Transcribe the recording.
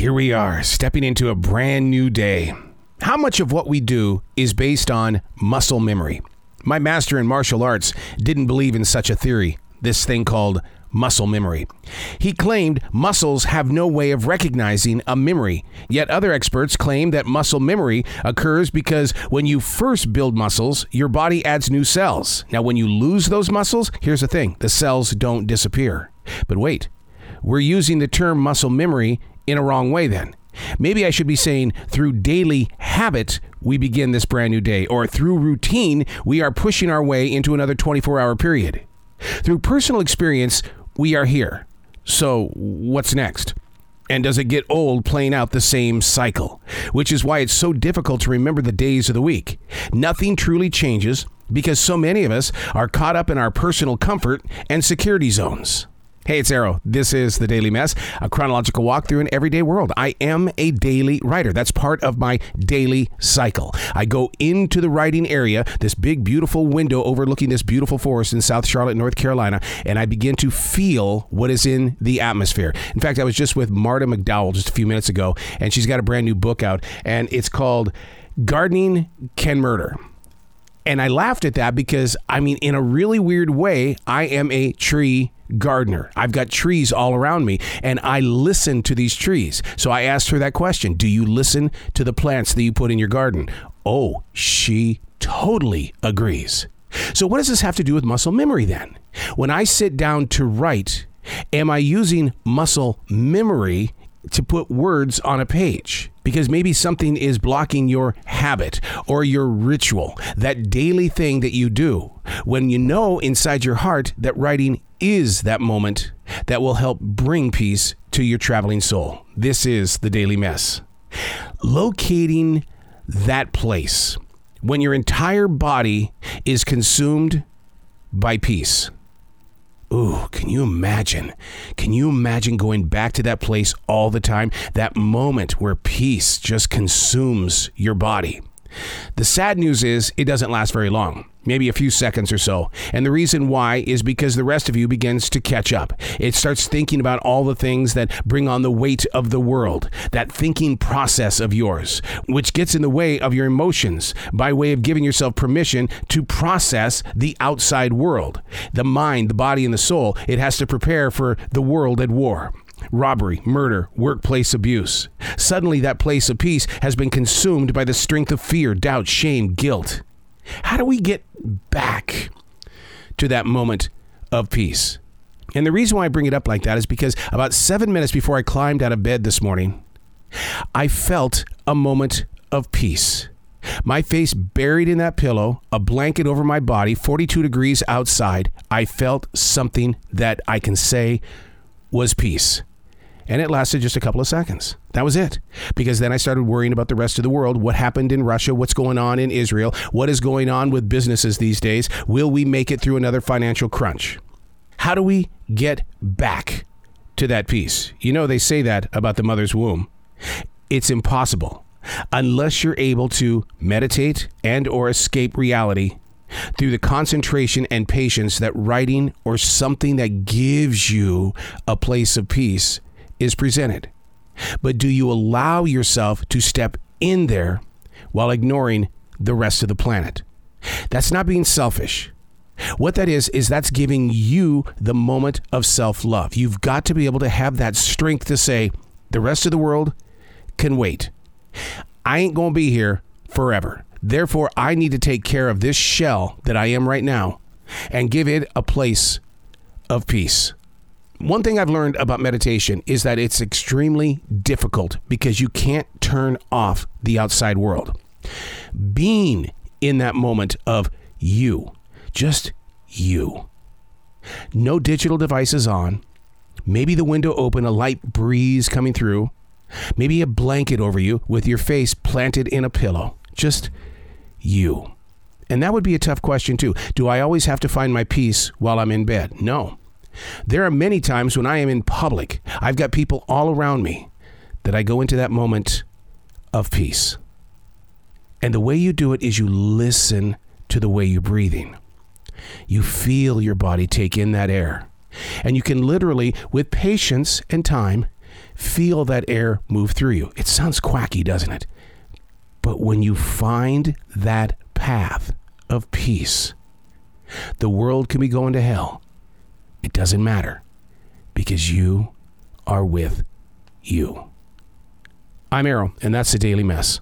here we are, stepping into a brand new day. How much of what we do is based on muscle memory? My master in martial arts didn't believe in such a theory, this thing called muscle memory. He claimed muscles have no way of recognizing a memory, yet other experts claim that muscle memory occurs because when you first build muscles, your body adds new cells. Now, when you lose those muscles, here's the thing the cells don't disappear. But wait, we're using the term muscle memory in a wrong way then. Maybe I should be saying through daily habit, we begin this brand new day, or through routine, we are pushing our way into another 24 hour period. Through personal experience, we are here. So, what's next? And does it get old playing out the same cycle? Which is why it's so difficult to remember the days of the week. Nothing truly changes because so many of us are caught up in our personal comfort and security zones. Hey, it's Arroe. This is the Daily Mess, a chronological walk through an everyday world. I am a daily writer. That's part of my daily cycle. I go into the writing area, this big, beautiful window overlooking this beautiful forest in South Charlotte, North Carolina, and I begin to feel what is in the atmosphere. In fact, I was just with Marta McDowell just a few minutes ago, and she's got a brand new book out, and it's called Gardening Can Murder. And I laughed at that because, I mean, in a really weird way, I am a tree gardener. I've got trees all around me and I listen to these trees. So I asked her that question Do you listen to the plants that you put in your garden? Oh, she totally agrees. So, what does this have to do with muscle memory then? When I sit down to write, am I using muscle memory to put words on a page? because maybe something is blocking your habit or your ritual, that daily thing that you do. When you know inside your heart that writing is that moment that will help bring peace to your traveling soul. This is the Daily Mess. Locating that place when your entire body is consumed by peace. Ooh, can you imagine? Can you imagine going back to that place all the time? That moment where peace just consumes your body. The sad news is it doesn't last very long maybe a few seconds or so. And the reason why is because the rest of you begins to catch up. It starts thinking about all the things that bring on the weight of the world, that thinking process of yours, which gets in the way of your emotions by way of giving yourself permission to process the outside world. The mind, the body, and the soul, it has to prepare for the world at war robbery, murder, workplace abuse. Suddenly, that place of peace has been consumed by the strength of fear, doubt, shame, guilt. How do we get back to that moment of peace? And the reason why I bring it up like that is because about seven minutes before I climbed out of bed this morning, I felt a moment of peace. My face buried in that pillow, a blanket over my body, 42 degrees outside. I felt something that I can say was peace. And it lasted just a couple of seconds. That was it. Because then I started worrying about the rest of the world what happened in Russia, what's going on in Israel, what is going on with businesses these days. Will we make it through another financial crunch? How do we get back to that peace? You know, they say that about the mother's womb. It's impossible unless you're able to meditate and or escape reality through the concentration and patience that writing or something that gives you a place of peace is presented. But do you allow yourself to step in there while ignoring the rest of the planet? That's not being selfish. What that is, is that's giving you the moment of self love. You've got to be able to have that strength to say, the rest of the world can wait. I ain't going to be here forever. Therefore, I need to take care of this shell that I am right now and give it a place of peace. One thing I've learned about meditation is that it's extremely difficult because you can't turn off the outside world. Being in that moment of you, just you. No digital devices on, maybe the window open, a light breeze coming through, maybe a blanket over you with your face planted in a pillow. Just you. And that would be a tough question, too. Do I always have to find my peace while I'm in bed? No. There are many times when I am in public, I've got people all around me, that I go into that moment of peace. And the way you do it is you listen to the way you're breathing. You feel your body take in that air. And you can literally, with patience and time, feel that air move through you. It sounds quacky, doesn't it? But when you find that path of peace, the world can be going to hell. It doesn't matter because you are with you. I'm Arroe, and that's the Daily Mess.